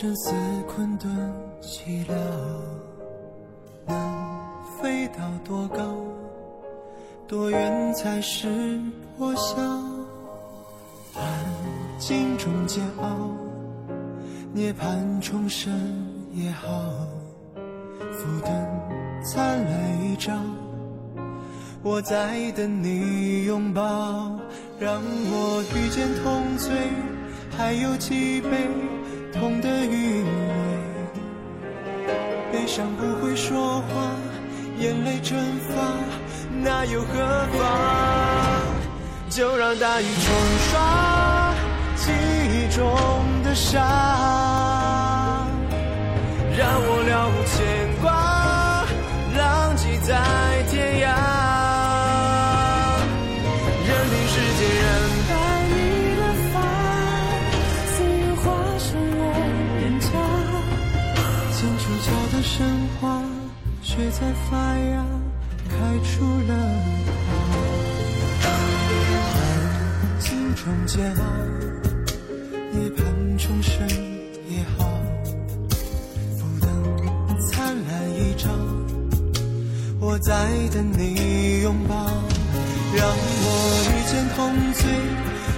生死困顿寂寥，能飞到多高，多远才是破晓？安静中煎熬，涅槃重生也好，浮灯灿烂一朝。我在等你拥抱，让我遇见痛醉，还有几杯痛的余味。悲伤不会说话，眼泪蒸发，那又何妨？就让大雨冲刷记忆中的伤，在发芽，开出了花。安静中煎熬，涅槃重生也好。浮灯灿烂一朝，我在等你拥抱。让我遇见痛醉，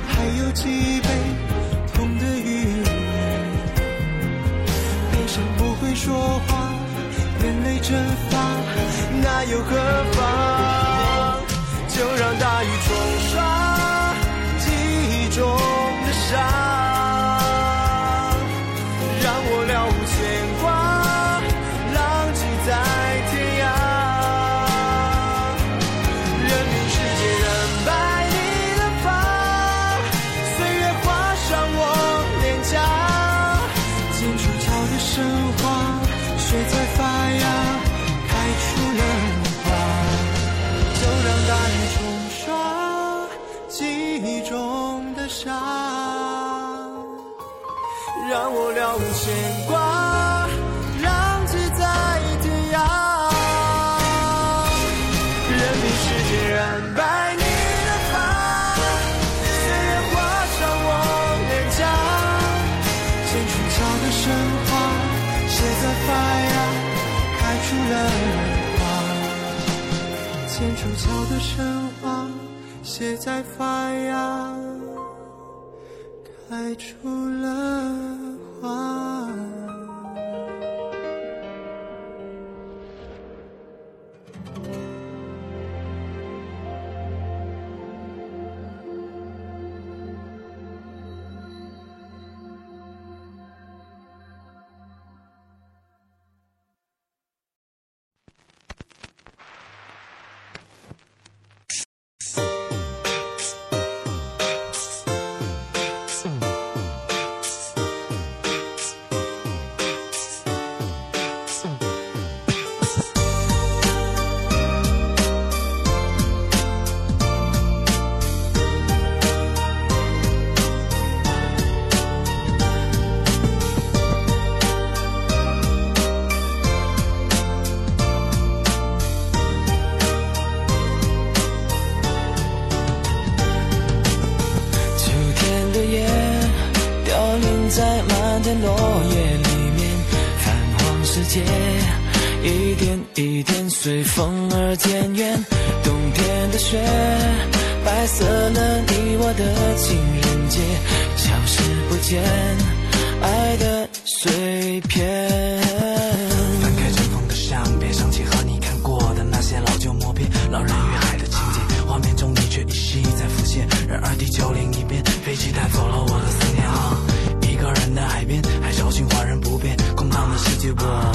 还有几杯痛的余味。悲伤不会说话。眼泪蒸发，那又何妨？就让大雨让我了无牵挂，浪迹在天涯。任凭时间染白你的发，岁月划伤我脸颊。剑出鞘的神话，写在发芽，开出了花。剑出鞘的神话，写在发芽，开出了。一点一点随风而渐远，冬天的雪白色了你我的情人节，消失不见爱的碎片。翻开尘封的相片，想起和你看过的那些老旧默片，老人与海的情节，画面中你却依稀在浮现。然而地球另一边，飞机带走了我的思念啊！一个人的海边，海潮循环，人不变，空荡的世界，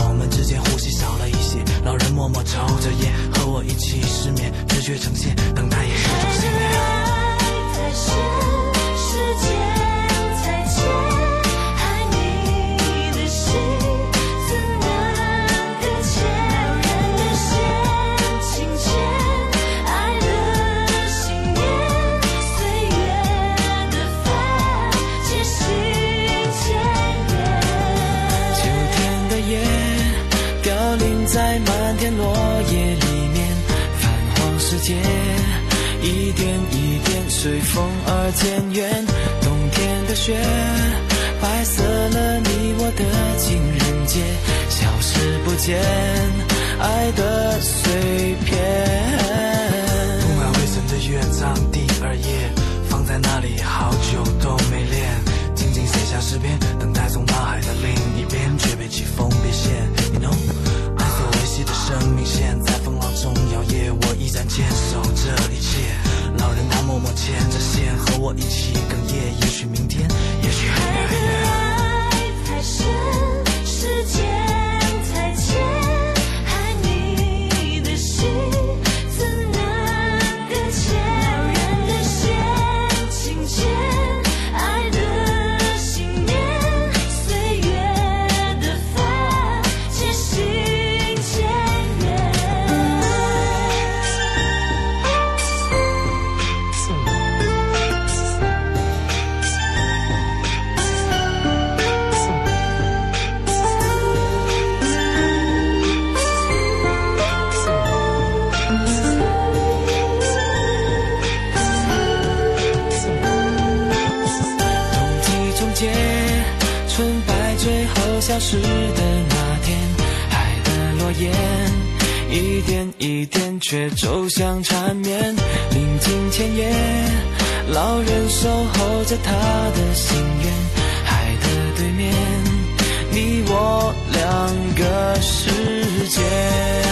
我们之间呼吸少了一些。老人默默抽着烟，世界一点一点随风而渐远，冬天的雪白色了你我的情人节，消失不见爱的碎片。铺满灰尘的乐章第二页，放在那里好久都没练，静静写下诗篇，等待从脑海的另一边，却被季风别现。You know，爱所维系的生命线在风浪中摇曳，我依然坚守这一切。老人他默默牵着线，和我一起哽咽。也许明天，却走向缠绵。临近千夜，老人守候着他的心愿。海的对面，你我两个世界。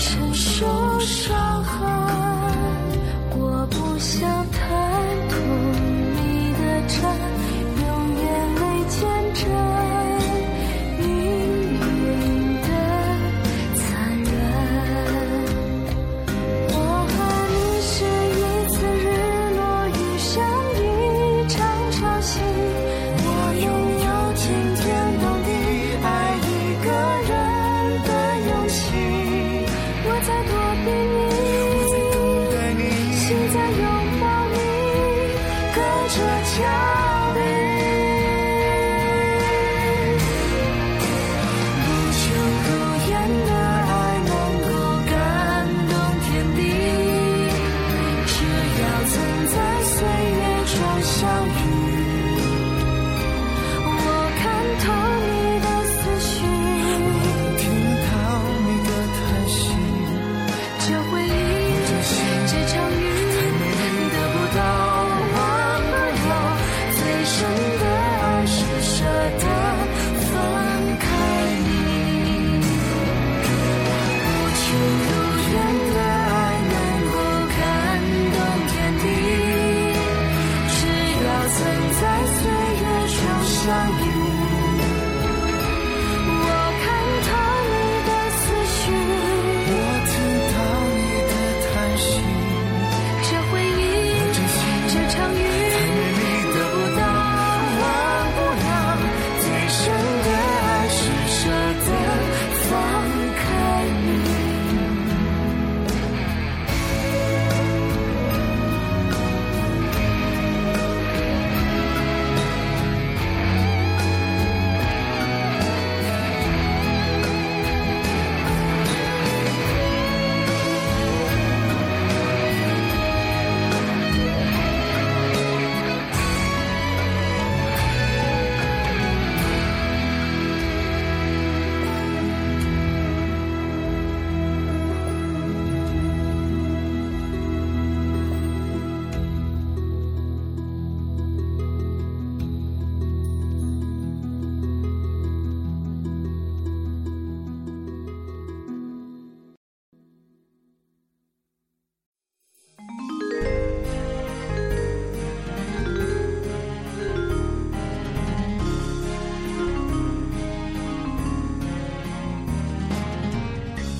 承受伤害我不想贪图你的真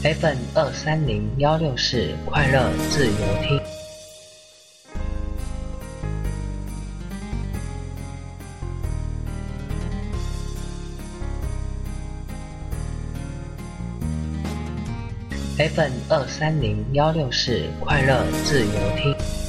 fm 二三零幺六四快乐自由听。Fm 二三零幺六四快乐自由听。